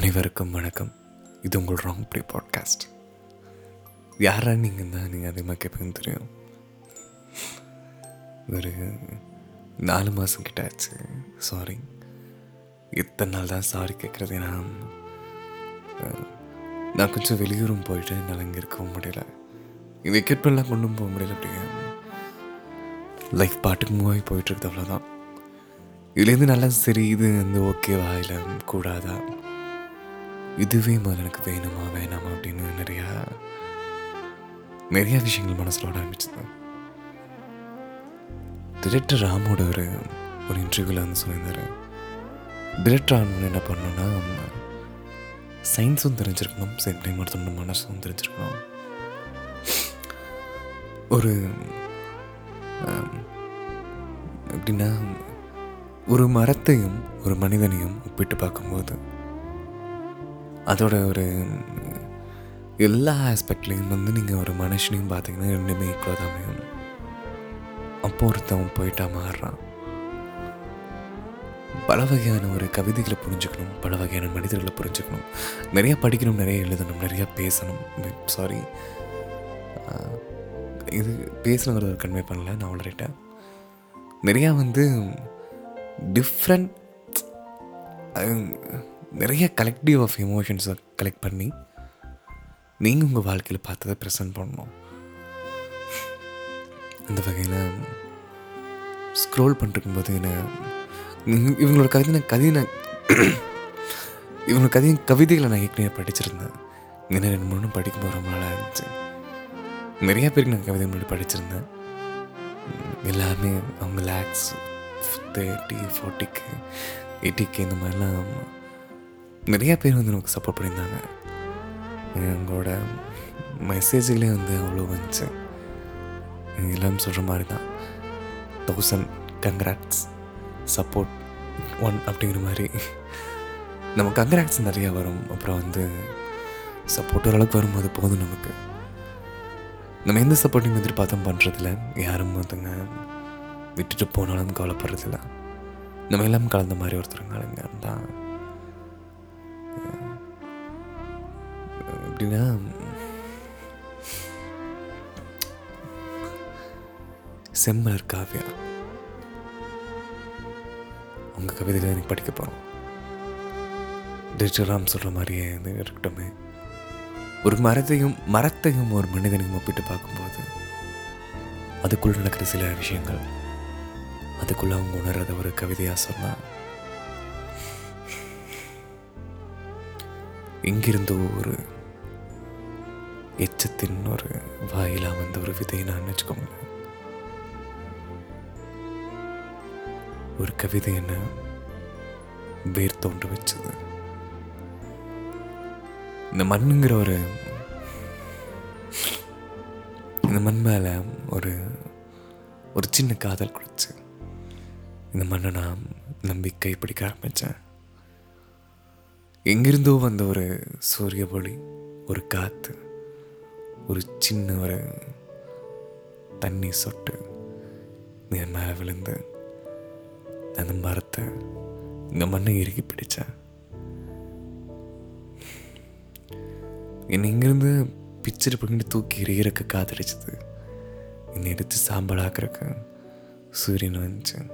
அனைவருக்கும் வணக்கம். இது உங்கள் ராங் ப்ரீ பாட்காஸ்ட் யாரா நீங்கள் தான்? நீங்கள் அதிகமாக கேட்பீங்கன்னு தெரியும். ஒரு நாலு மாதம் கிட்ட ஆச்சு. சாரி இத்தனை நாள் தான் சாரி கேட்குறது. ஏன்னா நான் கொஞ்சம் வெளியூரும் போயிட்டு என்னால் இங்கே இருக்கவும் முடியல. இது எக்யூப்மெண்ட்லாம் கொண்டும் போக முடியல அப்படிங்க லைஃப் பாட்டுக்கு மூவ் ஆகி போயிட்டுருக்குது அவ்வளோதான் இதுலேருந்து நல்லா சரி இது வந்து ஓகேவா இல்லை கூடாதா? இதுவே முதல்ல எனக்கு வேணுமா வேணாமா அப்படின்னு நிறையா நிறையா விஷயங்கள் மனசில் ஓட ஆரம்பிச்சது. டிரெக்டர் ராமோட ஒரு ஒரு இன்டர்வியூவில் வந்து சொல்லியிருந்தார். டிரெக்டர் ஆகணும்னு என்ன பண்ணணும்னா சயின்ஸும் தெரிஞ்சிருக்கணும் சேம் டைம் ஒருத்தனோட மனசும் தெரிஞ்சிருக்கணும். ஒரு எப்படின்னா ஒரு மரத்தையும் ஒரு மனிதனையும் ஒப்பிட்டு பார்க்கும்போது அதோட ஒரு எல்லா ஆஸ்பெக்ட்லேயும் வந்து நீங்கள் ஒரு மனுஷனையும் பார்த்தீங்கன்னா ரெண்டுமே ஈக்குவலாக தான் அமையும். அப்போ ஒருத்தவன் போயிட்டா மாறுறான். பல வகையான ஒரு கவிதைகளை புரிஞ்சுக்கணும் பல வகையான மனிதர்களை புரிஞ்சுக்கணும். நிறையா படிக்கணும் நிறைய எழுதணும் நிறையா பேசணும். சாரி இது பேசணுங்கிறத கன்வே பண்ணல நான் உளறிட்டேன் நிறையா வந்து டிஃப்ரெண்ட் நிறைய கலெக்டிவ் ஆஃப் எமோஷன்ஸை கலெக்ட் பண்ணி நீங்கள் உங்கள் வாழ்க்கையில் பார்த்ததை ப்ரெசென்ட் பண்ணணும். அந்த வகையில் ஸ்க்ரோல் பண்ணிருக்கும்போது என்ன இவங்களோட கவிதை நான் கதையை நான் இவங்களோட கதையை கவிதைகளை நான் ஏற்கனவே படிச்சிருந்தேன். என்ன ரெண்டு மூணு படிக்கும்போது ரொம்ப நாளாக இருந்துச்சு. நிறையா பேருக்கு நான் கவிதை முன்னாடி படிச்சிருந்தேன். எல்லாமே எல்லாருமே அவங்க லேக்ஸ் தேர்ட்டி ஃபார்ட்டிக்கு எயிட்டிக்கு இந்த மாதிரிலாம் நிறையா பேர் வந்து நமக்கு சப்போர்ட் பண்ணியிருந்தாங்க. எங்களோட மெசேஜ்களே வந்து அவ்வளோ வந்துச்சு. எல்லாம் சொல்கிற மாதிரி தான். தௌசண்ட் கங்க்ராட்ஸ் சப்போர்ட் ஒன் அப்படிங்கிற மாதிரி. நம்ம கங்க்ராட்ஸ் நிறையா வரும். அப்புறம் வந்து சப்போர்ட் ஓரளவுக்கு வரும்போது போதும் நமக்கு. நம்ம எந்த சப்போர்ட்டையும் எதிர்பார்த்தும் பண்ணுறதில்ல யாரும் ஒருத்தங்க விட்டுட்டு போனாலும் கவலைப்படுறதில்ல. நம்ம எல்லாம் கலந்த மாதிரி ஒருத்தருங்க. தான் எப்படின்னா செம்மலர் காவியா. உங்கள் கவிதைகளை எனக்கு படிக்க போகிறோம் டிஜிட்டல் சொல்கிற மாதிரியே இது இருக்கட்டுமே. ஒரு மரத்தையும் மரத்தையும் ஒரு மனிதனையும் ஒப்பிட்டு பார்க்கும்போது அதுக்குள் நடக்கிற சில விஷயங்கள் அதுக்குள்ள அவங்க உணர்றத ஒரு கவிதையாக சொன்னால் எங்கிருந்தோ ஒரு எச்சத்தின் ஒரு வாயிலாக வந்த ஒரு விதை நான் வச்சுக்கோங்களேன். ஒரு கவிதை என்ன வேர் தோன்று வச்சது. இந்த மண்ணுங்கிற ஒரு இந்த மண் மேலே ஒரு ஒரு சின்ன காதல் குடிச்சு இந்த மண்ணை நான் நம்பிக்கை பிடிக்க ஆரம்பித்தேன் எங்கிருந்தோ வந்த ஒரு சூரிய ஒளி ஒரு காற்று ஒரு சின்ன ஒரு தண்ணி சொட்டு என் மேலே விழுந்து அந்த மரத்தை இந்த மண்ணை இறுக்கி பிடித்தேன் என்னை இங்கேருந்து பிச்சர் பண்ணிட்டு தூக்கி எறிகிறக்கு காத்தடிச்சது. என்னை எடுத்து சாம்பலாக்குறக்கு சூரியன் வந்துச்சு.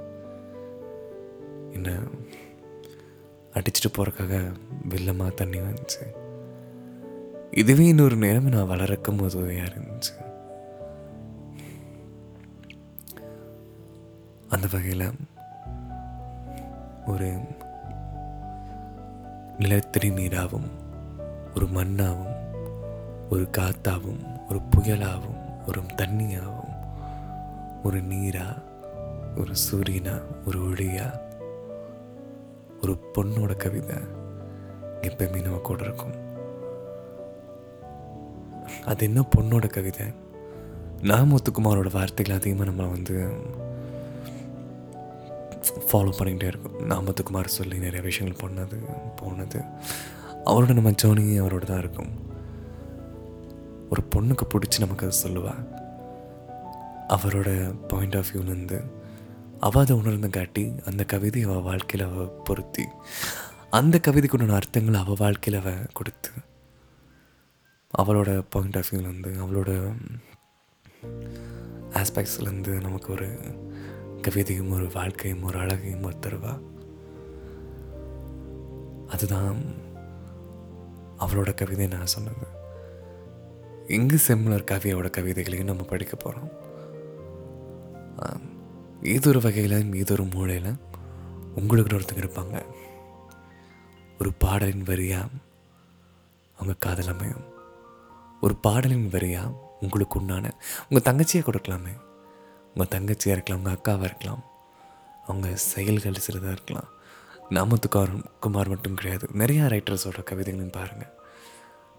என்ன அடிச்சுட்டு போகிறக்காக வெள்ளமாக தண்ணி வந்துச்சு. இதுவே இன்னொரு நேரம் நான் வளர்க்கும் போது உதவியாக இருந்துச்சு. அந்த வகையில் ஒரு நிலத்தடி நீராகவும் ஒரு மண்ணாகவும் ஒரு காத்தாகவும் ஒரு புயலாகவும் ஒரு தண்ணியாகவும் ஒரு நீரா ஒரு சூரியனா ஒரு ஒளியா ஒரு பொண்ணோட கவிதை எப்பயுமே நம்ம கூட இருக்கும். அது என்ன பொண்ணோட கவிதை? நான் முத்துக்குமாரோட வார்த்தைகள் அதிகமாக நம்ம வந்து ஃபாலோ பண்ணிக்கிட்டே இருக்கும். நாமத்துக்குமார் சொல்லி நிறைய விஷயங்கள் பண்ணது போனது. அவரோட நம்ம ஜோனி அவரோட தான் இருக்கும். ஒரு பொண்ணுக்கு பிடிச்சி நமக்கு அதை சொல்லுவா. அவரோட பாயிண்ட் ஆஃப் வியூலேருந்து அவள் அதை உணர்ந்து காட்டி அந்த கவிதையை அவள் வாழ்க்கையில் அவள் பொருத்தி அந்த கவிதைக்குண்டான அர்த்தங்களை அவள் வாழ்க்கையில் அவள் கொடுத்து அவளோட பாயிண்ட் ஆஃப் வியூலேருந்து அவளோட ஆஸ்பெக்ட்ஸ்லேருந்து நமக்கு ஒரு கவிதையும் ஒரு வாழ்க்கையும் ஒரு அழகையும் ஒரு தருவா? அதுதான் அவளோட கவிதை நான் சொன்னது. இங்கு செம்லர் கவியோட கவிதைகளையும் நம்ம படிக்க போகிறோம் ஏதொரு வகையில் ஒரு மூலையில் உங்களுக்கு ஒருத்தங்க இருப்பாங்க. ஒரு பாடலின் வரியாக அவங்க காதல் அமையும். ஒரு பாடலின் வரியாக உங்களுக்கு உண்டான உங்கள் தங்கச்சியை கொடுக்கலாமே உங்கள் தங்கச்சியாக இருக்கலாம் உங்கள் அக்காவாக இருக்கலாம். அவங்க செயல்கள் சிலதாக இருக்கலாம். நாமத்துக்கார் குமார் மட்டும் கிடையாது. நிறையா ரைட்டர்ஸோட கவிதைகளையும் பாருங்கள்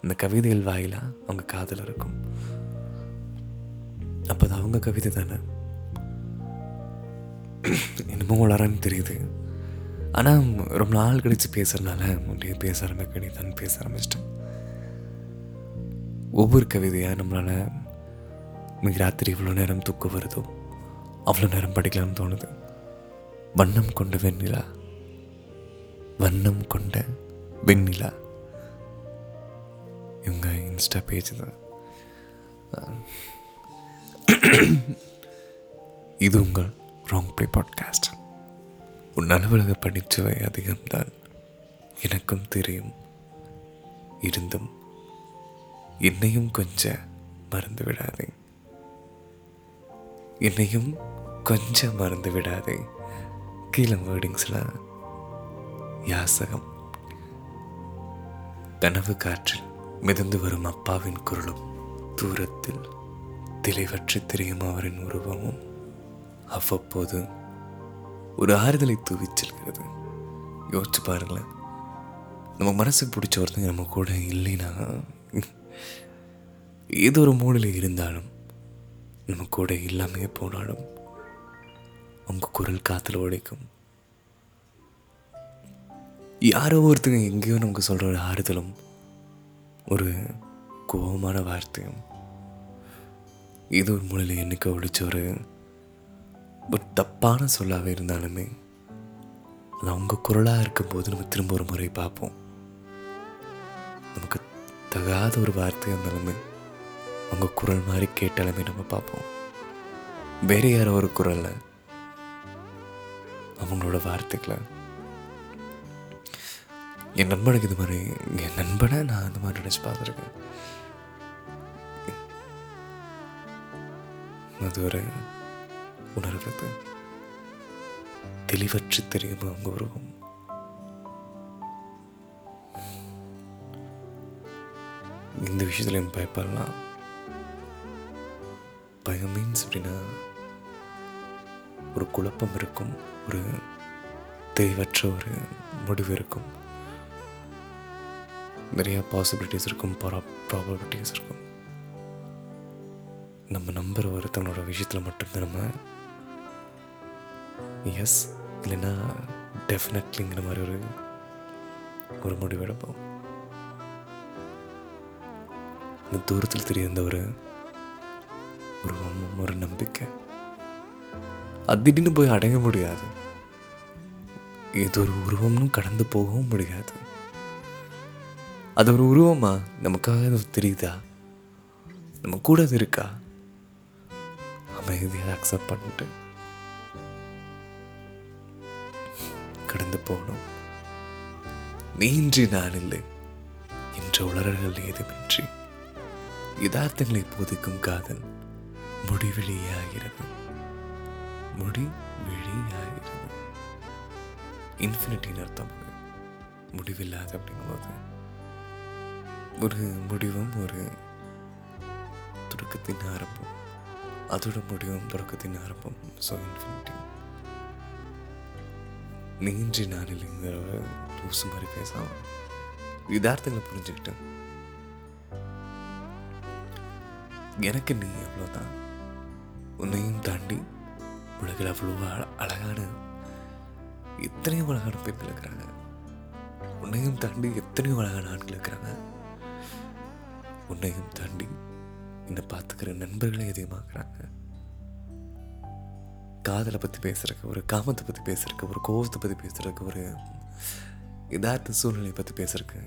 இந்த கவிதைகள் வாயிலாக அவங்க காதல் இருக்கும். அப்போ அது அவங்க கவிதை தானே? என்னமோ வளரான்னு தெரியுது. ஆனால் ரொம்ப நாள் கழித்து பேசுகிறதுனால அப்படியே பேச ஆரம்பிக்க தான் பேச ஆரம்பிச்சிட்டேன். ஒவ்வொரு கவிதையாக நம்மளால் மிக ராத்திரி இவ்வளோ நேரம் தூக்கம் வருதோ அவ்வளோ நேரம் படிக்கலாம்னு தோணுது. வண்ணம் கொண்ட வெண்ணிலா வண்ணம் கொண்ட வெண்ணிலா. இவங்க இன்ஸ்டா பேஜ் தான். இது உங்கள் ராங் ப்ளே பாட்காஸ்ட் உன் அலுவலக பணிச்சுவை அதிகம்தான். எனக்கும் தெரியும். இருந்தும் என்னையும் கொஞ்சம் மறந்து விடாதே என்னையும் கொஞ்சம் மறந்து விடாதே கீழே வேர்டிங்ஸில் யாசகம். கனவு காற்றில் மிதந்து வரும் அப்பாவின் குரலும் தூரத்தில் திளைவற்றி தெரியும் அவரின் உருவமும் அவ்வப்போது ஒரு ஆறுதலை தூவி செல்கிறது. யோசிச்சு பாருங்களேன். நம்ம மனசுக்கு பிடிச்ச ஒருத்தங்க நம்ம கூட இல்லைன்னா ஏதோ ஒரு மூலையில் இருந்தாலும் நம்ம கூட இல்லாமையே போனாலும் உங்கள் குரல் காத்தில் உடைக்கும் யாரோ ஒருத்தங்க எங்கேயோ நமக்கு சொல்கிற ஒரு ஆறுதலும் ஒரு கோபமான வார்த்தையும் ஏதோ ஒரு மூலையில் என்னைக்கு ஒழிச்ச ஒரு ஒரு தப்பான சொல்லாகவே இருந்தாலுமே அது அவங்க குரலாக இருக்கும்போது நம்ம திரும்ப ஒரு முறை பார்ப்போம். நமக்கு தகாத ஒரு வார்த்தையாக இருந்தாலுமே அவங்க குரல் மாதிரி கேட்டாலுமே நம்ம பார்ப்போம். வேறு யாரோ ஒரு குரலில் அவங்களோட வார்த்தைகளை என் நண்பனுக்கு இது மாதிரி என் நண்பனை நான் இந்த மாதிரி நினச்சி பார்த்துருக்கேன். அது ஒரு உணர்வு தெளிவற்று தெரியும் அவங்க உருவம் இந்த விஷயத்துலையும் பயப்படலாம். பயம் மீன்ஸ் அப்படின்னா ஒரு குழப்பம் இருக்கும் ஒரு தெளிவற்ற ஒரு முடிவு இருக்கும். நிறையா பாசிபிலிட்டிஸ் இருக்கும் ப்ரா ப்ராபபிலிட்டிஸ் இருக்கும். நம்ம நம்புற ஒருத்தனோட விஷயத்தில் மட்டும்தான் நம்ம எஸ் இல்லைன்னா டெஃபினெட்லிங்கிற மாதிரி ஒரு ஒரு முடிவு அந்த தூரத்தில் தெரியாத ஒரு உருவமும் ஒரு நம்பிக்கை. அது திடீர்னு போய் அடைய முடியாது. இது ஒரு உருவம்னு கடந்து போகவும் முடியாது. அது ஒரு உருவமா? நமக்காக அது தெரியுதா? நம்ம கூட அது இருக்கா? அமைதியாக அக்செப்ட் பண்ணிட்டு கடந்து போகணும். நீன்றி நான் இல்லை. என்ற உளறல்கள் ஏதுமின்றி. யதார்த்தங்களை போதிக்கும் காதல் முடிவெளியாகிறது முடிவெளியாகிறது இன்ஃபினிட்டின்னு அர்த்தம் அது. முடிவில்லாத அப்படிங்கும்போது. ஒரு முடிவும் ஒரு தொடக்கத்தின் ஆரம்பம். அதோட முடிவும் தொடக்கத்தின் ஆரம்பம். ஸோ இன்ஃபினிட்டி நீன்றி நான் இல்லைங்கிற லூசு மாதிரி பேசாமல் யதார்த்தங்களை புரிஞ்சுக்கிட்டேன் எனக்கு நீ அவ்வளோதான் உன்னையும் தாண்டி உலகில் அவ்வளோ அழ- அழகான எத்தனையோ அழகான பெண்கள் இருக்கிறாங்க. உன்னையும் தாண்டி எத்தனையோ அழகான ஆண்கள் இருக்கிறாங்க. உன்னையும் தாண்டி என்னை பார்த்துக்கிற நண்பர்களே அதிகமாக்குறாங்க காதலை பற்றி பேசுகிறக்கு ஒரு காமத்தை பற்றி பேசுறக்கு ஒரு கோவத்தை பற்றி பேசுறதுக்கு ஒரு யதார்த்த சூழ்நிலையை பற்றி பேசுறதுக்கு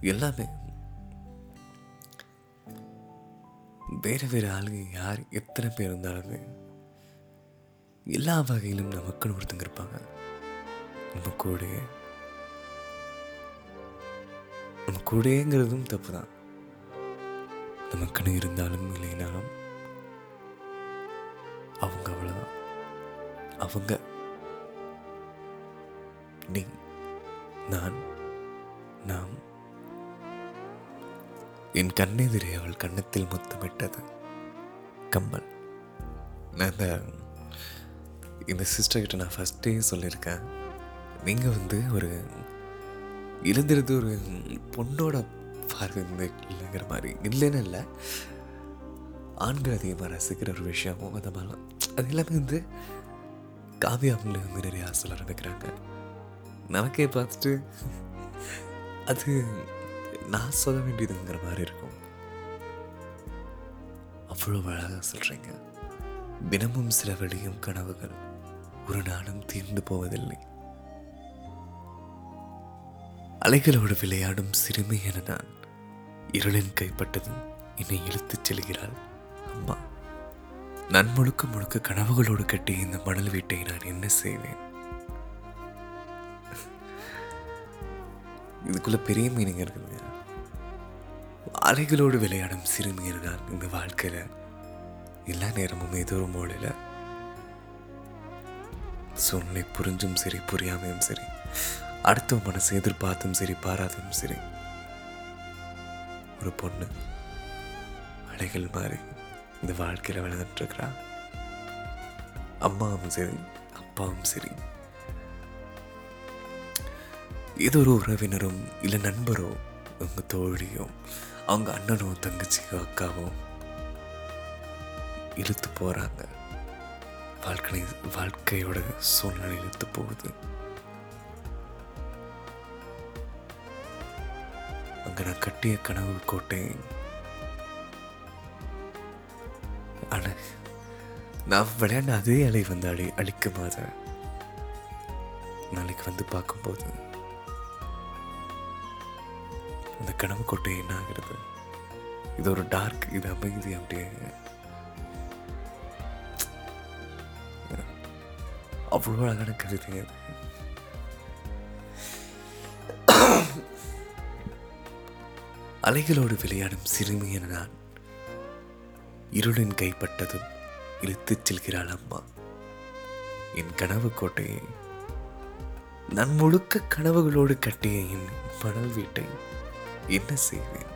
எல்லாமே வேறு வேறு ஆளுங்க யார் எத்தனை பேர் இருந்தாலுமே எல்லா வகையிலும் நமக்குன்னு ஒருத்தங்க இருப்பாங்க. நம்ம கூட நம்ம கூடங்கிறதும் தப்பு தான். நமக்குன்னு இருந்தாலும் இல்லைனாலும் அவங்க அவ்வளோதான் அவங்க கண்ணெதிரே அவள் கன்னத்தில் முத்தமிட்டது. கம்மல் நான் இந்த இந்த சிஸ்டர்கிட்ட நான் ஃபஸ்ட்டே சொல்லியிருக்கேன். நீங்கள் வந்து ஒரு இருந்திருந்து ஒரு பொண்ணோட பார்வை வந்து இல்லைங்கிற மாதிரி. இல்லைன்னு இல்லை. ஆண்கள் அதிகமாக ரசிக்கிற ஒரு விஷயமும் அந்த மாதிரிலாம் அது எல்லாமே வந்து காவியாவில் வந்து நிறைய ஆசை ஆரம்பிக்கிறாங்க நமக்கே பார்த்துட்டு அது நான் சொல்ல வேண்டியதுங்கிற மாதிரி இருக்கும். அவ்வளோ அழகாக சொல்கிறீங்க தினமும் சில வழியும் கனவுகள் ஒரு நாளும் தீர்ந்து போவதில்லை. அலைகளோடு விளையாடும் சிறுமி என நான் இருளின் கைப்பட்டதும் என்னை இழுத்துச் செல்கிறாள். அம்மா நான் முழுக்க முழுக்க கனவுகளோடு கட்டி இந்த மணல் வீட்டை நான் என்ன செய்வேன்? இதுக்குள்ள பெரிய மீனிங் இருக்குங்க. அலைகளோடு விளையாடும் சிறுமியர் தான் இந்த வாழ்க்கையில எல்லா நேரமும் ஏதோ ஒரு மூலையில் சூழ்நிலை புரிஞ்சும் சரி புரியாமையும் சரி அடுத்த மனசை எதிர்பார்த்தும் சரி பாராதும் சரி ஒரு பொண்ணு அலைகள் மாதிரி இந்த வாழ்க்கையில் வளர்ந்துட்டு அம்மாவும் சரி அப்பாவும் சரி. ஏதோ ஒரு உறவினரும் இல்லை நண்பரோ உங்க தோழியோ அவங்க அண்ணனும் தங்கச்சியும் அக்காவும் இழுத்து போறாங்க. வாழ்க்கை வாழ்க்கையோட சூழ்நிலை இழுத்து போகுது. அங்கே நான் கட்டிய கனவு கோட்டை ஆனா நான் விளையாண்ட அதே அலை வந்து அழி அழிக்குமாத நாளைக்கு வந்து பார்க்கும்போது அந்த கனவு கோட்டை என்ன ஆகிறது? இது ஒரு டார்க் இது அமைதி அப்படியே. அவ்வளோ அழகான கவிதை அது. அலைகளோடு விளையாடும் சிறுமி என நான் இருளின் கைப்பட்டதும் இழுத்துச் செல்கிறாள் அம்மா. என் கனவு கோட்டையை நான் முழுக்க கனவுகளோடு கட்டிய என் மணல் வீட்டை என்ன செய்வேன்?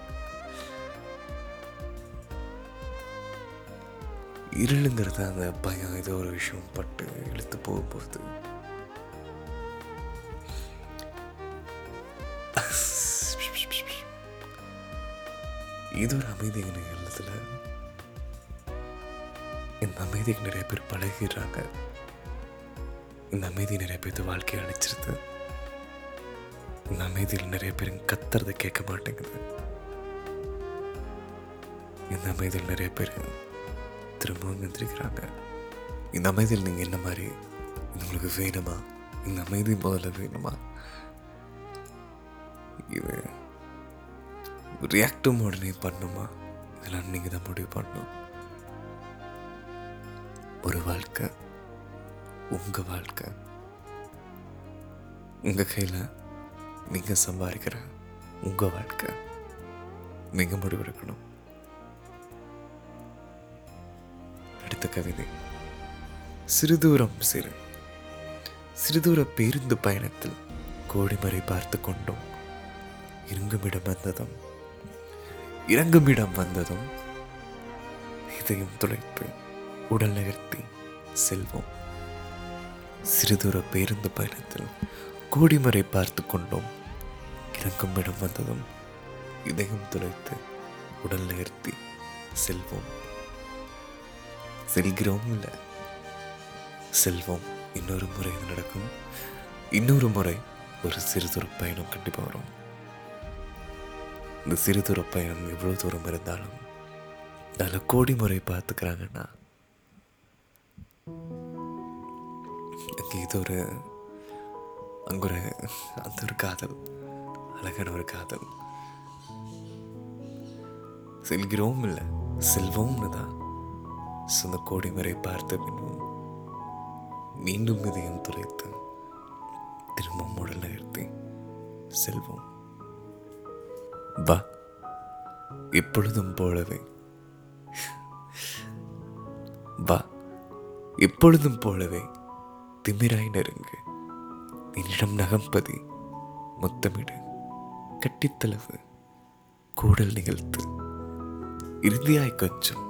இருளுங்கிறது அந்த பயம் ஏதோ ஒரு விஷயம் பட்டு இழுத்து போகும்போது. இது ஒரு அமைதியான இல்லத்துல இந்த அமைதிக்கு நிறைய பேர் பழகிடுறாங்க. இந்த அமைதி நிறைய பேர்த்து வாழ்க்கையை அழிச்சிருது. அமைதியில் நிறைய பேர் கத்துறத கேட்க மாட்டேங்குது. இந்த அமைதியில் நிறைய பேர் திரும்பவும் எந்திரிக்கிறாங்க. இந்த அமைதியில் நீங்கள் என்ன மாதிரி? உங்களுக்கு வேணுமா? இந்த அமைதி முதல்ல வேணுமா? இது ரியாக்டும் உடனே பண்ணுமா? இதெல்லாம் நீங்கள் தான் முடிவு பண்ணணும். ஒரு வாழ்க்கை உங்கள் வாழ்க்கை. உங்கள் கையில் நீங்கள் சம்பாதிக்கிற உங்கள் வாழ்க்கை நீங்கள் முடிவெடுக்கணும். அடுத்த கவிதை. சிறுதூரம் சிறு. சிறுதூர பேருந்து பயணத்தில் கோடிமறை பார்த்து கொண்டோம். இறங்குமிடம் வந்ததும் இறங்குமிடம் வந்ததும் இதயம் துளைத்து உடல் நகர்த்தி செல்வோம். சிறுதூர பேருந்து பயணத்தில் கோடிமறை பார்த்து கொண்டோம். இறங்கும் இடம் வந்ததும் இதயம் துளைத்து உடல் நகர்த்தி செல்வோம். செல்கிறோம் இல்லை. செல்வோம். இன்னொரு முறை இது நடக்கும். இன்னொரு முறை ஒரு சிறு சிறுதூர பயணம் கண்டிப்பாக வரும். இந்த சிறு சிறுதூர பயணம் எவ்வளோ தூரம் இருந்தாலும் அதில் கோடி முறை பார்த்துக்கிறாங்கன்னா இது ஒரு அங்கே ஒரு அந்த ஒரு காதல் அழகான ஒரு காதல். செல்கிறோம் இல்லை செல்வோம்னு தான் சொந்த கோடி பார்த்த பின்பும் மீண்டும் இதயம் துளைத்து திரும்ப உடல் நிறுத்தி செல்வோம். வா எப்பொழுதும் போலவே. வா எப்பொழுதும் போலவே திமிராய் நெருங்கு. என்னிடம் நகம்பதி முத்தமிடு. கட்டித்தளவு கூடல் நிகழ்த்து. இறுதியாய் கொஞ்சம்.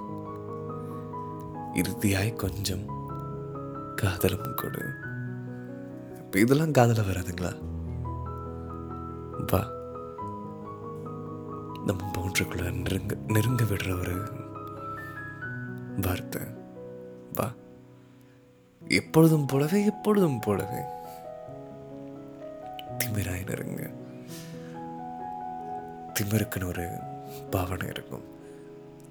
இறுதியாய் கொஞ்சம் காதலும் கொடு. இப்போ இதெல்லாம் காதல வராதுங்களா? வா. நம்ம பவுண்டரிக்குள்ள நெருங்க நெருங்க விடுற ஒரு வார்த்தை. வா. எப்பொழுதும் போலவே எப்பொழுதும் போலவே. திமிராய் நெருங்க திமிருக்குன்னு ஒரு பாவனை இருக்கும்.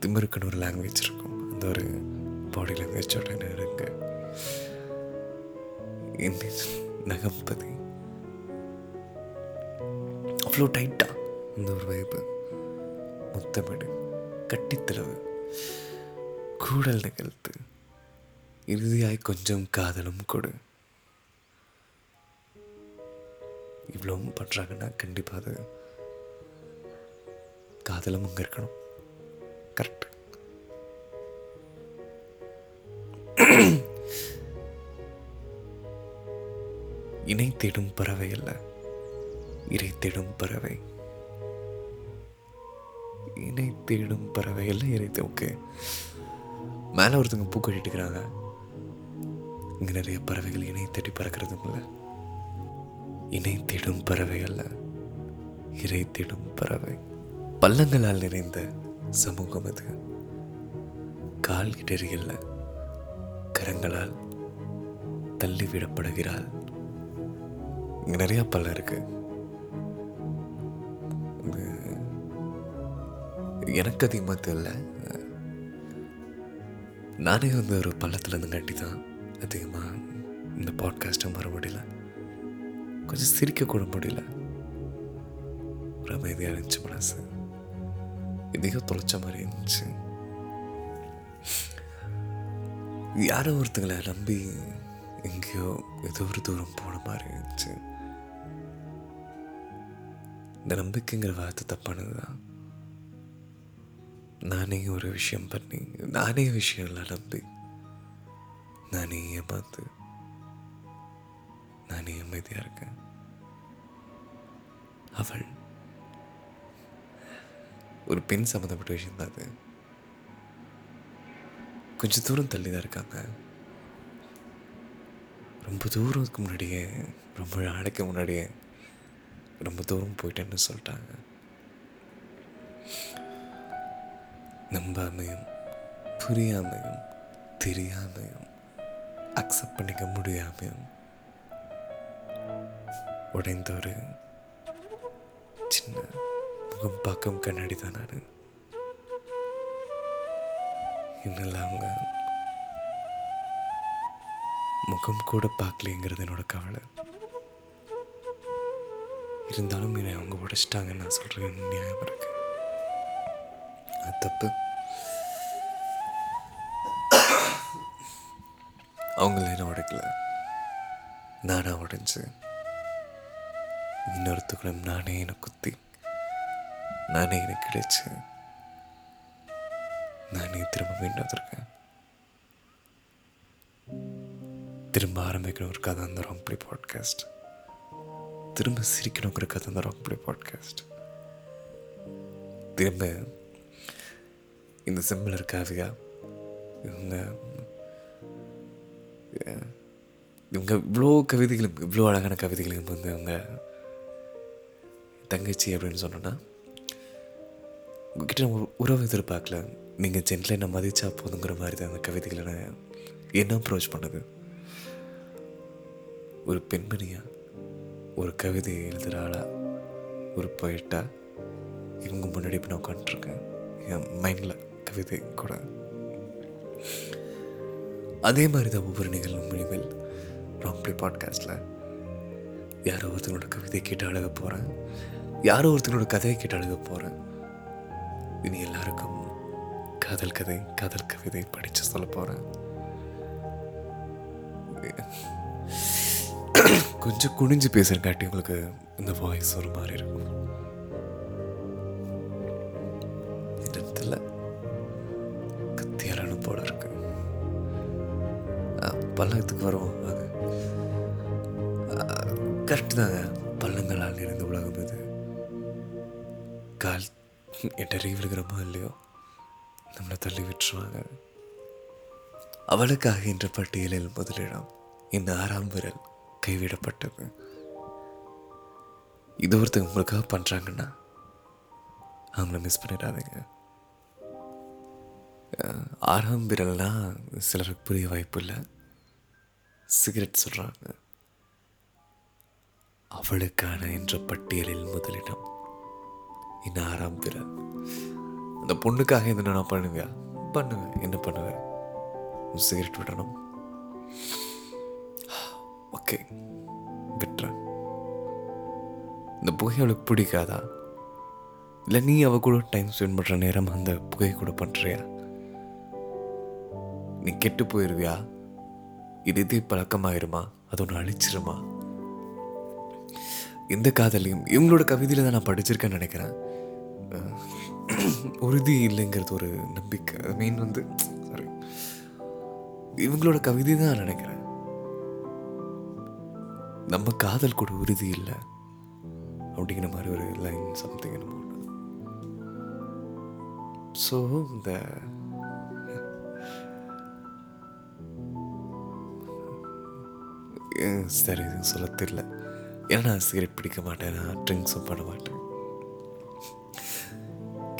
திமிருக்குன்னு ஒரு லாங்குவேஜ் இருக்கும். அந்த ஒரு பாடி லாங்குவேஜோட நெருங்க என்னை நகம்பதி. அவ்வளோ டைட்டா அந்த ஒரு வைப்பு முத்தமிடு கட்டித்தளவு கூடல் நிகழ்த்து. இறுதியாய் கொஞ்சம் காதலும் கொடு. இவ்வளவும் பண்ணுறாங்கன்னா கண்டிப்பாக அது காதலும் அங்கே இருக்கணும். கரெக்ட் இணை தேடும் பறவை அல்ல. இறை தேடும் பறவை. இணை தேடும் பறவை அல்ல இறை ஓகே மேலே ஒருத்தவங்க பூ கட்டிட்டு இருக்கிறாங்க. இங்கே நிறைய பறவைகள் இணை தேடி பறக்கிறதும் இல்லை. இணை தேடும் பறவை அல்ல. இறை தேடும் பறவை. பள்ளங்களால் நிறைந்த சமூகம் அது. கால் இடறியல்ல கரங்களால் தள்ளி விடப்படுகிறாள். இங்கே நிறையா பள்ளம் இருக்கு. இது எனக்கு அதிகமாக தெரியல. நானே வந்து ஒரு பள்ளத்துலேருந்து கட்டி தான் அதிகமாக இந்த பாட்காஸ்ட்டை வர முடியல கொஞ்சம் சிரிக்க கூட முடியல. ஒரு அமைதியாக இருந்துச்சு மனசு. எதையோ தொலைச்ச மாதிரி இருந்துச்சு. யாரோ ஒருத்தங்களை நம்பி எங்கேயோ ஏதோ ஒரு தூரம் போன மாதிரி இருந்துச்சு. இந்த நம்பிக்கைங்கிற வார்த்தை தப்பானது தான் நானே ஒரு விஷயம் பண்ணி நானே விஷயம்லாம் நம்பி நானே பார்த்து நானே அமைதியாக இருக்கேன். அவள் ஒரு பெண் சம்மந்தப்பட்ட விஷயம் தான் அது. கொஞ்சம் தூரம் தள்ளி தான் இருக்காங்க. ரொம்ப தூரத்துக்கு முன்னாடியே ரொம்ப நாளைக்கு முன்னாடியே ரொம்ப தூரம் போயிட்டேன்னு சொல்லிட்டாங்க. நம்பாமையும் புரியாமையும் தெரியாமையும் அக்செப்ட் பண்ணிக்க முடியாமையும் உடைந்த ஒரு சின்ன முகம் பக்கம் கண்ணாடி தான் நான் என்னால் அவங்க முகம் கூட பார்க்கலைங்கிறது என்னோட கவலை. இருந்தாலும் என்னை அவங்க உடைச்சிட்டாங்கன்னு நான் சொல்கிறேன் நியாயம் இருக்கு. அது தப்பு. அவங்கள என்ன உடைக்கல. நானாக உடைஞ்சு. இன்னொருத்துக்குள்ள நானே என்னை குத்தி நானே எனக்கு கிடைச்சு நானே திரும்ப மீண்டும் திரும்ப ஆரம்பிக்கணும் ஒரு கதை அந்த ராங்ப்ளி பாட்காஸ்ட் திரும்ப சிரிக்கணுங்கிற கதை அந்த ராங்ப்ளி பாட்காஸ்ட் திரும்ப இந்த சிம்பிளர் காவியா இவங்க இவங்க இவ்வளோ கவிதைகளும் இவ்வளோ அழகான கவிதைகளும் வந்து அவங்க தங்கச்சி அப்படின்னு சொன்னோன்னா உங்ககிட்ட நம்ம உறவு எதிர்பார்க்கல. நீங்கள் ஜென்டில் என்ன மதிச்சா போதுங்கிற மாதிரி தான் அந்த கவிதைகளை நான் என்ன அப்ரோச் பண்ணுது? ஒரு பெண்மணியாக ஒரு கவிதை எழுதுகிற ஆளாக ஒரு போயிட்டா இவங்க முன்னாடி இப்போ நான் உட்காந்துட்ருக்கேன் என் மைண்டில் கவிதை கூட. அதே மாதிரி தான் ஒவ்வொரு நிகழ்வு முடிவில் ராம்ப்ளி பாட்காஸ்ட்டில் யாரோ ஒருத்தங்களோட கவிதை கேட்டு அழக போகிறேன் யாரோ ஒருத்தங்களோட கதையை கேட்டு அழுக போகிறேன் இனி எல்லாருக்கும் காதல் கதை காதல் கவிதை படித்து சொல்ல போகிறேன் கொஞ்சம் குனிஞ்சு பேசுறங்காட்டி உங்களுக்கு இந்த வாய்ஸ் ஒரு மாதிரி இருக்கும். என்னன்னு தெரியல போல இருக்கு. அஹ், பல்லத்துக்கு வருவோம் அது கரெக்டு தாங்க. கால் இடறி விழுகிறோமோ இல்லையோ நம்மளை தள்ளி விட்டுருவாங்க. அவளுக்காக என்ற பட்டியலில் முதலிடம் இந்த ஆறாம் விரல் கைவிடப்பட்டது. இது ஒருத்தங்க உங்களுக்காக பண்ணுறாங்கன்னா அவங்கள மிஸ் பண்ணிடாதீங்க. ஆறாம் விரல்னா சிலருக்கு புரிய வாய்ப்பு இல்லை. சிகரெட் சொல்கிறாங்க அவளுக்கான என்ற பட்டியலில் முதலிடம் இன்னும் ஆறாம் விரல் அந்த பொண்ணுக்காக என்ன நான் பண்ணுவியா? பண்ணுவேன். என்ன பண்ணுவேன்? சிகரெட் விடணும். ஓகே. விட்டுறேன். இந்த புகை அவளுக்கு பிடிக்காதா? இல்லை நீ அவ கூட டைம் ஸ்பெண்ட் பண்ணுற நேரம் அந்த புகை கூட பண்ணுறியா நீ கெட்டு போயிடுவியா இது இது பழக்கமாயிருமா? அது ஒன்று அழிச்சிருமா? இந்த காதலையும் இவங்களோட கவிதையில் தான் நான் படிச்சிருக்கேன்னு நினைக்கிறேன். உறுதி இல்லைங்கிறது ஒரு நம்பிக்கை. மெயின் வந்து சாரி இவங்களோட கவிதை தான் நினைக்கிறேன். நம்ம காதல் கூட உறுதி இல்லை அப்படிங்கிற மாதிரி ஒரு லைன் சம்திங் என்னமோ ஸோ இந்த சரி இது சொல்ல தெரியல. ஏன்னா நான் சிகரெட் பிடிக்க மாட்டேன் நான் ட்ரிங்க்ஸும் பண்ண மாட்டேன்.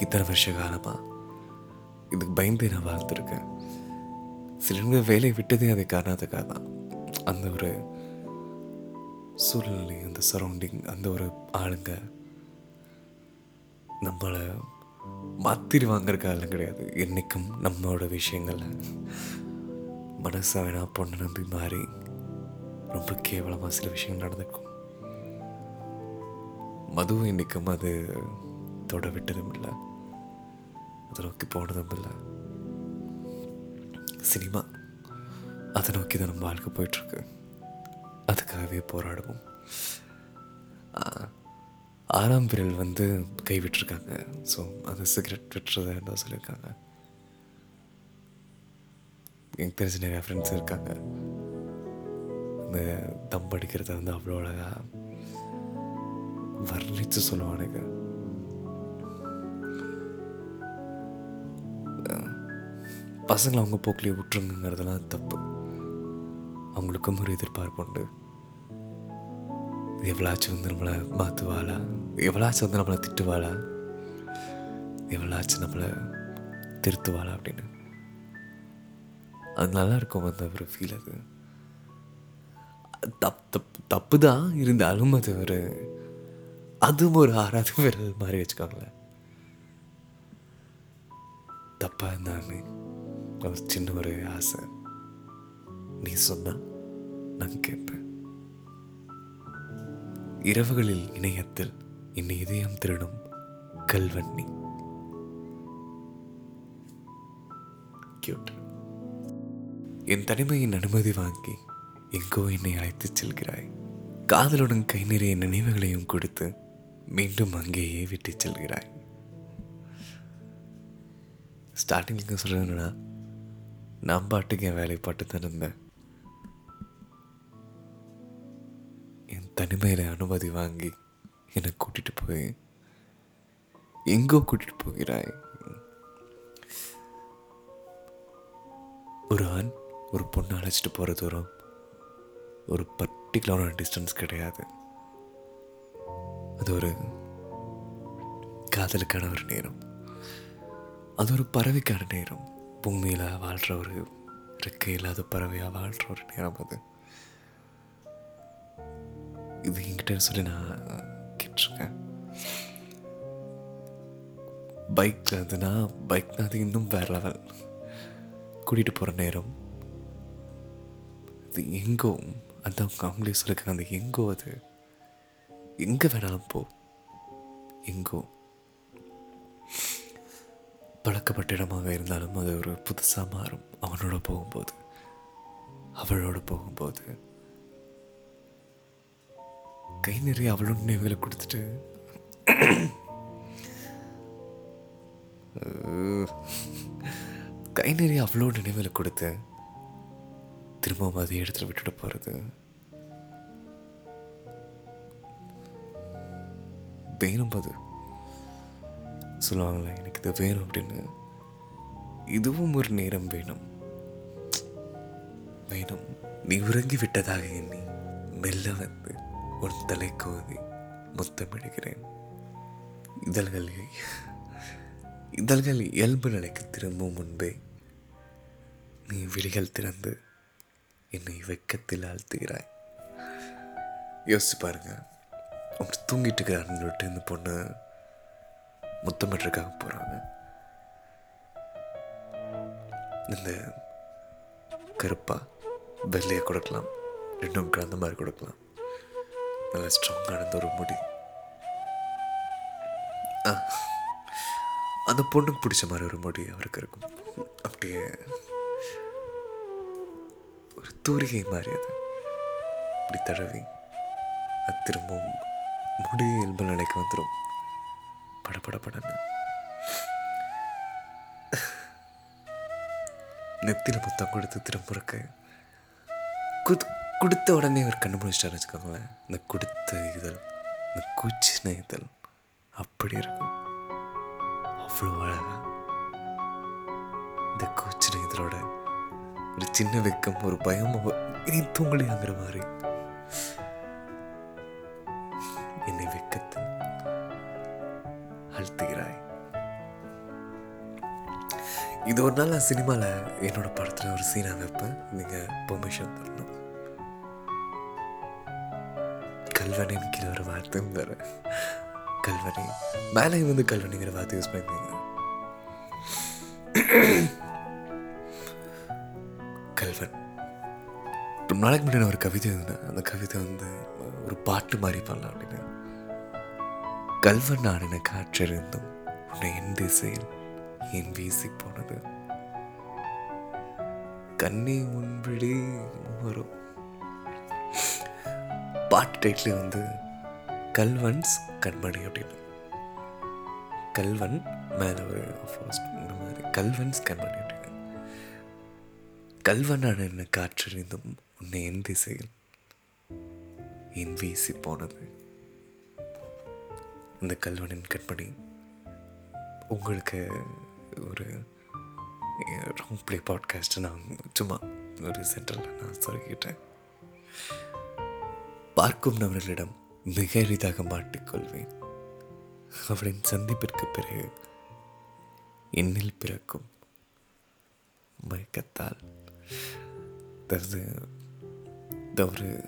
இத்தனை வருஷ காலமாக இதுக்கு பயந்து நான் வாழ்த்துருக்கேன் சிலிண்டர் வேலையை விட்டதே அது காரணத்துக்காக தான் அந்த ஒரு சூழ்நிலை அந்த சரௌண்டிங் அந்த ஒரு ஆளுங்க நம்மளை மாத்திருவாங்கிறக்கால கிடையாது. என்றைக்கும் நம்மளோட விஷயங்களை மனசை வேணா பொண்ணை நம்பி மாறி ரொம்ப கேவலமாக சில விஷயங்கள் நடந்திருக்கும். மதுவும் இன்றைக்கும் அது தொட விட்டதும் இல்லை. அதை நோக்கி போனதும் இல்லை சினிமா அதை நோக்கி தான் நம்ம வாழ்க்கை போயிட்டுருக்கு அதுக்காகவே போராடுவோம் ஆறாம் விரல் வந்து கைவிட்டிருக்காங்க ஸோ அந்த சிகரெட் விட்டுறதா என்ன சொல்லியிருக்காங்க எனக்கு தெரிஞ்ச நிறையா ஃப்ரெண்ட்ஸ் இருக்காங்க அந்த தம் அடிக்கிறத வந்து அவ்வளோ அழகாக வர்ணித்து சொல்லுவானுங்க பசங்களை அவங்க போக்கிலேயே விட்டுருங்கிறதெல்லாம் தப்பு. அவங்களுக்கும் ஒரு எதிர்பார்ப்பு உண்டு. எவ்வளாச்சும் வந்து நம்மளை மாற்றுவாளா எவ்வளாச்சும் வந்து நம்மளை திட்டுவாளா? எவ்வளாச்சும் நம்மளை திருத்துவாளா அப்படின்னு. அது நல்லா இருக்கும் அந்த ஒரு ஃபீல் அது. தப் தப்பு தப்பு தான் இருந்தாலும் அது ஒரு அதுவும் ஒரு ஆறாவது விரல் மாதிரி வச்சுக்கோங்களேன். தப்பாக இருந்தாலுமே. ஒரு சின்ன ஒரு ஆசை. நீ சொன்னா நான் கேட்பேன். இரவுகளில் இணையத்தில் என்னை இதயம் திருடும் கல்வண்ணி கியூட் என் தனிமையின் அனுமதி வாங்கி எங்கோ என்னை அழைத்துச் செல்கிறாய். காதலுடன் கை நிறைய நினைவுகளையும் கொடுத்து மீண்டும் அங்கேயே விட்டுச் செல்கிறாய். ஸ்டார்டிங் சொல்கிறேன்னா நான் பாட்டுக்கு என் வேலையை பாட்டு தான் இருந்தேன். என் தனிமையில் அனுமதி வாங்கி என்னை கூட்டிட்டு போய் எங்கோ கூட்டிட்டு போகிறாய். ஒரு ஆண் ஒரு பொண்ணை அழைச்சிட்டு போகிற தூரம் ஒரு பர்டிகுலரான டிஸ்டன்ஸ் கிடையாது. அது ஒரு காதலுக்கான ஒரு நேரம். அது ஒரு பறவைக்கான நேரம். பூமியில் வாழ்கிற ஒரு ரெக்கை இல்லாத பறவையாக வாழ்கிற ஒரு நேரம் அது. இது என்கிட்ட சொல்லி நான் கேட்டிருக்கேன். பைக் அதுனா பைக்னா அது இன்னும் வேற லெவல் கூட்டிகிட்டு போகிற நேரம். அது எங்கோ அந்த அவங்களே சொல்லியிருக்காங்க அந்த எங்கோ அது. எங்கே வேணாலும் போ. எங்கோ. பழக்கப்பட்ட இடமாக இருந்தாலும் அது ஒரு புதுசாக மாறும். அவனோட போகும்போது. அவளோட போகும்போது. கை நிறைய அவளோட நினைவுகளை கொடுத்துட்டு. கை நிறைய அவ்வளோ நினைவுகளை கொடுத்து திரும்பவும் அதே இடத்துல விட்டுட்டு போகிறது வேணும் அது சொல்லுவாங்களே எனக்கு இது வேணும் அப்படின்னு. இதுவும் ஒரு நேரம் வேணும். வேணும். நீ உறங்கி விட்டதாக எண்ணி மெல்ல வந்து உன் தலை கோதி முத்தமிடுகிறேன் இதழ்களை இதழ்கள் இயல்பு நிலைக்கு திரும்பும் முன்பே நீ விழிகள் திறந்து என்னை வெக்கத்தில் ஆழ்த்துகிறாய். யோசிச்சு பாருங்க. அப்படி தூங்கிட்டு இருக்கிறாருன்னு சொல்லிட்டு இந்த பொண்ணு. முத்தமிட்டுருக்காக போகிறாங்க இந்த கருப்பாக வெள்ளையை கொடுக்கலாம். ரெண்டும் கலந்த மாதிரி கொடுக்கலாம். நல்ல ஸ்ட்ராங்கான ஒரு முடி. ஆ, அந்த பொண்ணுக்கு பிடிச்ச மாதிரி ஒரு முடி அவருக்கு இருக்கும். அப்படியே ஒரு தூரிகை மாதிரி அது. இப்படி தடவி அது திரும்பவும் முடி இயல்பு நிலைக்கு வந்துடும் படபட நெத்தியில் நெத்தில முத்தம் கொடுத்து திரும்ப குத் கொடுத்த உடனே அவர் கண்டுபிடிச்சிட்டாரு வச்சுக்கோங்களேன். இந்த கொடுத்த இதழ் இந்த கூச்சின இதழ் அப்படி இருக்கும். அவ்வளோ அழகா. இந்த கூச்சின இதழோட ஒரு சின்ன வெக்கம் ஒரு பயம் இனி தூங்கலையாங்கிற மாதிரி. இது ஒரு நாள் நான் சினிமாவில் என்னோட படத்தில் ஒரு சீனாக வைப்பேன். நீங்கள் பெர்மிஷன் தரணும். கல்வனின் கீழே ஒரு வார்த்தை தர கல்வனை மேலே வந்து கல்வனைங்கிற வார்த்தை யூஸ் பண்ணிருந்தீங்க கல்வன். ரொம்ப நாளைக்கு முன்னாடி நான் ஒரு கவிதை இருந்தேன் அந்த கவிதை வந்து ஒரு பாட்டு மாதிரி பண்ணலாம் அப்படின்னு. கல்வன் நான் என காற்றிருந்தும் உன்னை என் திசையில் என் வீசி போனது. கண்ணி முன்பிடி வரும் பாட்டு டைட்டில் வந்து கல்வன்ஸ் கண்மணி அப்படின்னு கல்வன் மேலே ஒரு ஃபர்ஸ்ட் இந்த மாதிரி கல்வன்ஸ் கண்மணி அப்படின்னு கல்வனான என்ன காற்றறிந்தும் உன்னை என் திசையில் என் வீசி போனது. இந்த கல்வனின் கண்மணி உங்களுக்கு ஒரு ராங் ப்ளே பாட்காஸ்ட் நான் சும்மா ஒரு சென்டரில் நான் சொல்லிக்கிட்டேன் பார்க்கும் நபர்களிடம் மிக எளிதாக மாட்டிக்கொள்வேன் அவளின் சந்திப்பிற்கு பிறகு என்னில் பிறக்கும் மயக்கத்தால். அதாவது ஒரு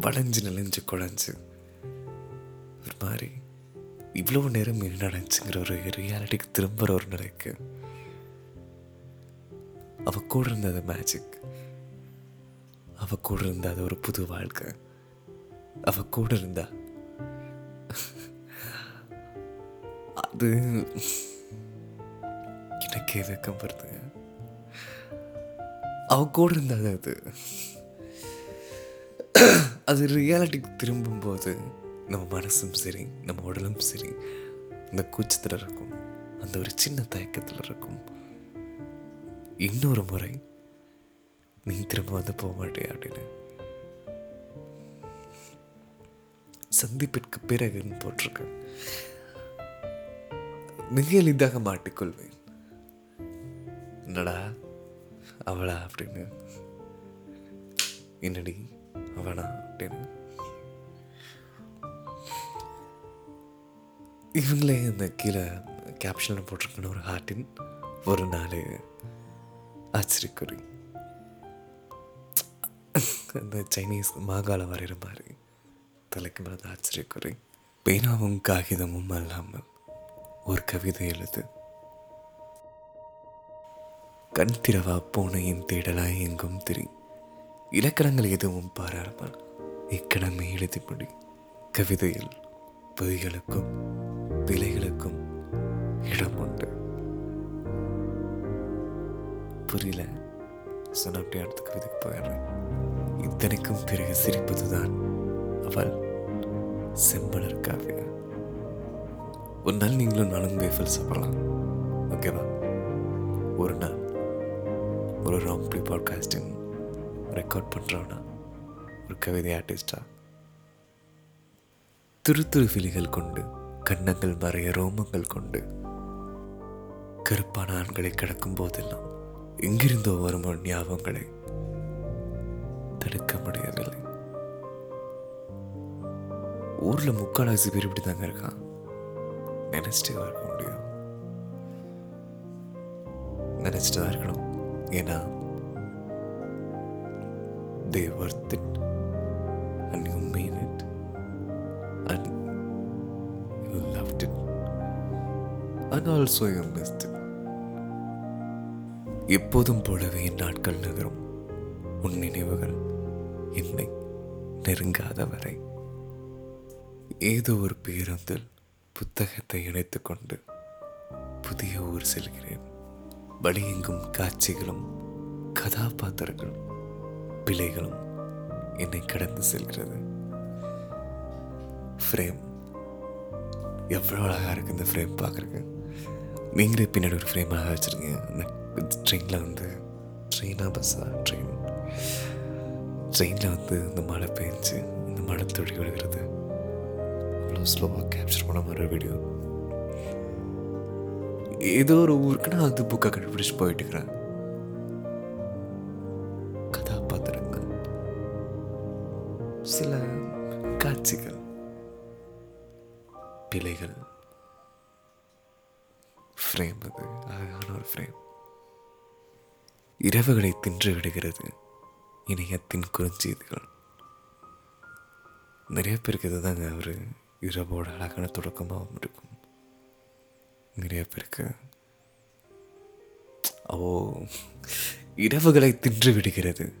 வளைஞ்சு நெளிஞ்சு குழஞ்சு ஒரு மாதிரி இவ்வளோ நேரம் என்ன நடந்துச்சுங்கிற ஒரு ரியாலிட்டிக்கு திரும்புகிற ஒரு நிலைக்கு அவ கூட இருந்தது மேஜிக் அவ கூட இருந்த அது ஒரு புது வாழ்க்கை. அவ கூட இருந்தா அது எனக்கு வெக்கம் வருதுங்க அவ கூட இருந்தா அது. அது ரியாலிட்டிக்கு திரும்பும்போது நம்ம மனசும் சரி நம்ம உடலும் சரி அந்த கூச்சத்தில் இருக்கும் அந்த ஒரு சின்ன தயக்கத்தில் இருக்கும். இன்னொரு முறை நீ திரும்ப வந்து போக மாட்டேன் அப்படின்னு. சந்திப்பிற்கு பிறகுன்னு போட்டிருக்கேன். மிக எளிதாக மாட்டிக்கொள்வேன். என்னடா அவளா? அப்படின்னு. என்னடி? அவனா? அப்படின்னு. இவங்களே இந்த கீழே கேப்ஷனில் போட்டிருக்கணும் ஒரு ஹார்ட்டின் ஒரு நாள் ஆச்சரியக்குறி. அந்த சைனீஸ் மாகால வரைகிற மாதிரி தலைக்கு மேலே ஆச்சரியக்குறி. பேனாவும் காகிதமும் அல்லாமல் ஒரு கவிதை எழுது. கண் திரவா பூனையின் தேடலாய் எங்கும் திரி. இலக்கணங்கள் எதுவும் பாராமல் இக்கணமே எழுதி முடி கவிதையில் பொய்களுக்கும் விலைகளுக்கும் இடம் உண்டு புரியல? சொன்ன அப்படியே அடுத்த கவிதைக்கு போயிடுறேன். இத்தனைக்கும் பிறகு சிரிப்பதுதான் அவள் செம்பலர் காவியா ஒரு நாள் நீங்களும் நானும் வேஃபல் சாப்பிடலாம் ஓகேவா ஒரு நாள் ஒரு ராங்ப்ளி பாட்காஸ்டிங் ரெக்கார்ட் பண்ணுறோன்னா ஒரு கவிதை ஆர்டிஸ்டா திரு திரு விழிகள் கொண்டு கன்னங்கள் மறைய ரோமங்கள் கொண்டு கருப்பான ஆண்களை கடக்கும் போதெல்லாம் எங்கிருந்தோ வரும் ஞாபகங்களை தடுக்க முடியவில்லை. ஊர்ல முக்கால்வாசி பேர் இப்படி தாங்க இருக்கான். நினைச்சிட்டே இருக்க முடியும். நினைச்சிட்டு தான் இருக்கணும். ஏன்னா they worth it and also you missed எப்போதும் போலவே என் நாட்கள் நகரும். உன் நினைவுகள் என்னை நெருங்காத வரை ஏதோ ஒரு பேருந்தில் புத்தகத்தை இணைத்துக்கொண்டு புதிய ஊர் செல்கிறேன். வழியெங்கும் காட்சிகளும் கதாபாத்திரங்களும் பிழைகளும் என்னை கடந்து செல்கிறது. ஃப்ரேம் எவ்வளோ அழகாக இருக்குது இந்த ஃப்ரேம் பார்க்குறக்கு நீங்களே பின்னாடி ஒரு ஃப்ரேம் அழகாக வச்சுருங்க அந்த ட்ரெயினில் வந்து ட்ரெயினாக பஸ்ஸா ட்ரெயின் ட்ரெயினில் வந்து இந்த மழை பெஞ்சு இந்த மழை தொடி விழுகிறது. அவ்வளோ ஸ்லோவாக கேப்சர் பண்ண மாதிரி வீடியோ ஏதோ ஒரு ஊருக்கு நான் வந்து புக்கை கண்டுபிடிச்சி போயிட்டுருக்குறேன் இரவுகளை தின்று விடுகிறது. இணையத்தின் குறுஞ்செய்திகள். நிறைய பேருக்கு இதுதாங்க ஒரு இரவோட அழகான தொடக்கமாகவும் இருக்கும். நிறைய பேருக்கு ஓ இரவுகளை தின்று விடுகிறது.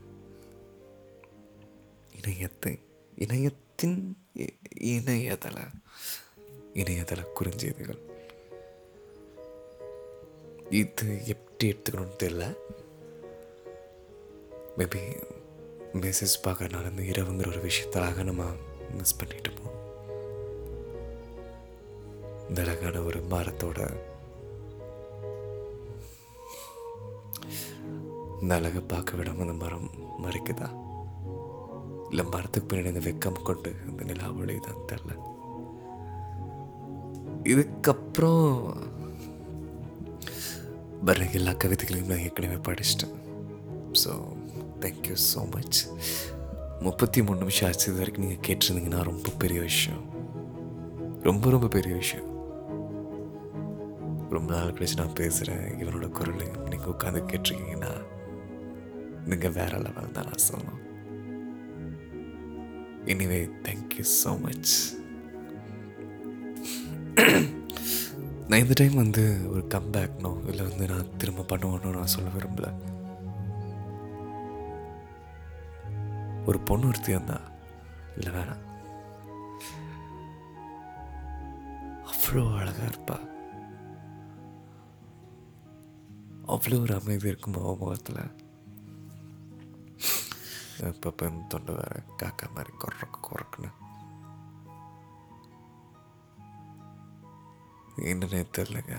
இணையத்தை இணையத்தின் இணையதள இணையதள குறுஞ்செய்திகள். இது எப்படி எடுத்துக்கணும்னு தெரியல. மேபி மெசேஜ் பார்க்கறனால இந்த இரவுங்கிற ஒரு விஷயத்தாக நம்ம மிஸ் பண்ணிட்டோமோ இந்த அழகான ஒரு மரத்தோட இந்த அழகை பார்க்க விடாம அந்த மரம் மறைக்குதா? இல்லை மரத்துக்கு பின்னாடி இந்த வெக்கம் கொண்டு அந்த நிலா ஒளிதான் தெரில. இதுக்கப்புறம் வர எல்லா கவிதைகளையும் நான் ஏற்கனவே படிச்சிட்டேன். So thank you so much முப்பத்தி மூணு நிமிஷம் ஆச்சு இது வரைக்கும் நீங்கள் கேட்டிருந்தீங்கன்னா ரொம்ப பெரிய விஷயம். ரொம்ப ரொம்ப பெரிய விஷயம். ரொம்ப நாள் கழிச்சு நான் பேசுகிறேன் இவனோட குரல் நீங்கள் உட்காந்து கேட்டிருக்கீங்கன்னா நீங்கள் வேற லெவல் தான் நான் சொல்லணும். எனிவே தேங்க்யூ ஸோ மச் நான் இந்த டைம் வந்து ஒரு கம்பேக்னோ இல்லை வந்து நான் திரும்ப பண்ணுவோன்னு நான் சொல்ல விரும்பலை. ஒரு பொண்ணு ஒருத்தி வந்தா இல்லை வேணாம். அவ்வளோ அழகாக இருப்பா. அவ்வளோ ஒரு அமைதி இருக்கும் முகத்தில். இப்போ பெண் தொண்டை வேற காக்கா மாதிரி குறக்கு குறக்குன்னு என்னன்னே தெரிலங்க.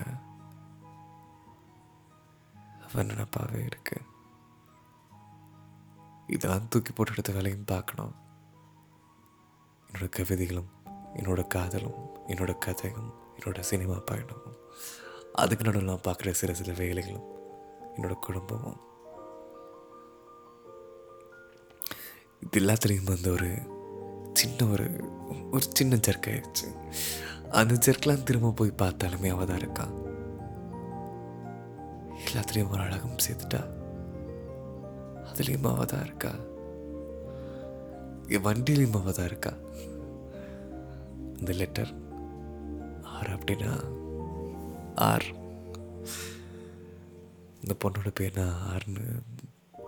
அவன் நினப்பாவே இருக்கு? இதெல்லாம் தூக்கி போட்டு எடுத்த வேலையும் பார்க்கணும். என்னோட கவிதைகளும் என்னோட காதலும் என்னோட கதையும் என்னோட சினிமா பயணமும் அதுக்கு நடுவில் நான் பார்க்குற சில சில வேலைகளும் என்னோட குடும்பமும். இது எல்லாத்துலேயும் வந்து ஒரு சின்ன ஒரு ஒரு சின்ன ஜர்க் ஆயிடுச்சு. அந்த ஜர்க்கெலாம் திரும்ப போய் பார்த்தாலுமே அவள் தான் இருக்கான். எல்லாத்துலேயும் ஒரு அழகும் சேர்த்துட்டா அதுலேயும் அவள் தான் இருக்கா? என் வண்டியிலையும் அவள் தான் இருக்கா? இந்த லெட்டர் ஆர் அப்படின்னா ஆர். இந்த பொண்ணோட பேர் நான் ஆர்னு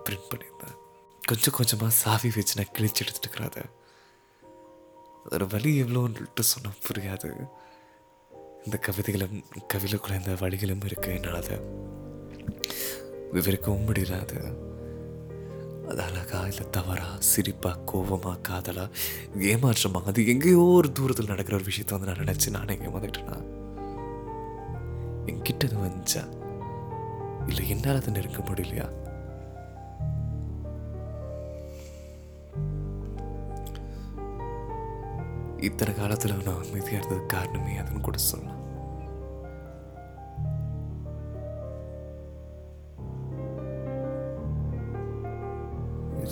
பிரிண்ட் பண்ணியிருந்தேன். கொஞ்சம் கொஞ்சமாக சாவி வச்சு நான் கிழிச்சு எடுத்துட்டுக்கிறாத அதோட வலி எவ்வளோன்ட்டு சொன்னால் புரியாது. இந்த கவிதைகளும் கவிதைக்குள்ள இந்த வழிகளும் இருக்கு என்னால் அதை விவரிக்கவும் முடியல அது. அது அழகா இல்லை தவறா சிரிப்பா கோவமா காதலா ஏமாற்றமா? அது எங்கேயோ ஒரு தூரத்தில் நடக்கிற ஒரு விஷயத்த வந்து நான் நினச்சி நானே ஏமாந்துட்டேனா என்கிட்ட அது வந்துச்சா? இல்லை என்னால் அதை நெருங்க முடியலையா? இத்தனை காலத்தில் நான் அமைதியாக இருந்தது காரணமே அதுன்னு கூட சொல்லலாம்.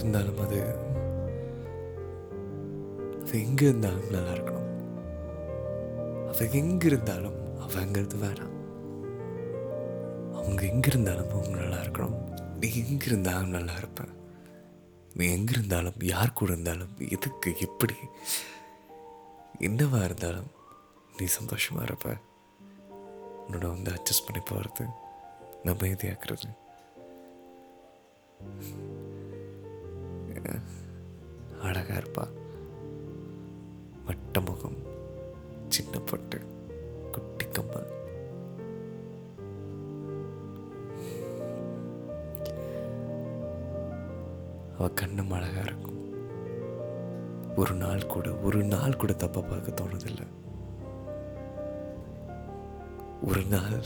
இருந்தாலும் அது அது எங்கே இருந்தாலும் நல்லா இருக்கணும். அவ எங்கே இருந்தாலும் அவங்கிறது வேணாம். அவங்க எங்கே இருந்தாலும் அவங்க நல்லா இருக்கணும். நீ எங்கே இருந்தாலும் நல்லா இருப்ப. நீ எங்கே இருந்தாலும் யார் கூட இருந்தாலும் எதுக்கு எப்படி என்னவா இருந்தாலும் நீ சந்தோஷமாக இருப்ப. உன்னோட வந்து அட்ஜஸ்ட் பண்ணி போகிறது நான் அமைதியாக்குறது அழகா இருப்பா. வட்ட முகம் சின்ன பொட்டு குட்டி கம்மல் அவ கண்ணும் அழகாக இருக்கும். ஒரு நாள் கூட ஒரு நாள் கூட தப்பாக பார்க்க தோணுதில்லை. ஒரு நாள்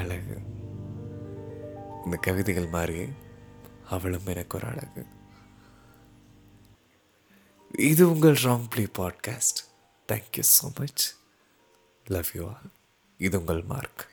அழகு. இந்த கவிதைகள் மாதிரி அவளும் எனக்கு ஒரு அழகு. இது உங்கள் wrong play podcast thank you so much love you all இது உங்கள் மார்க்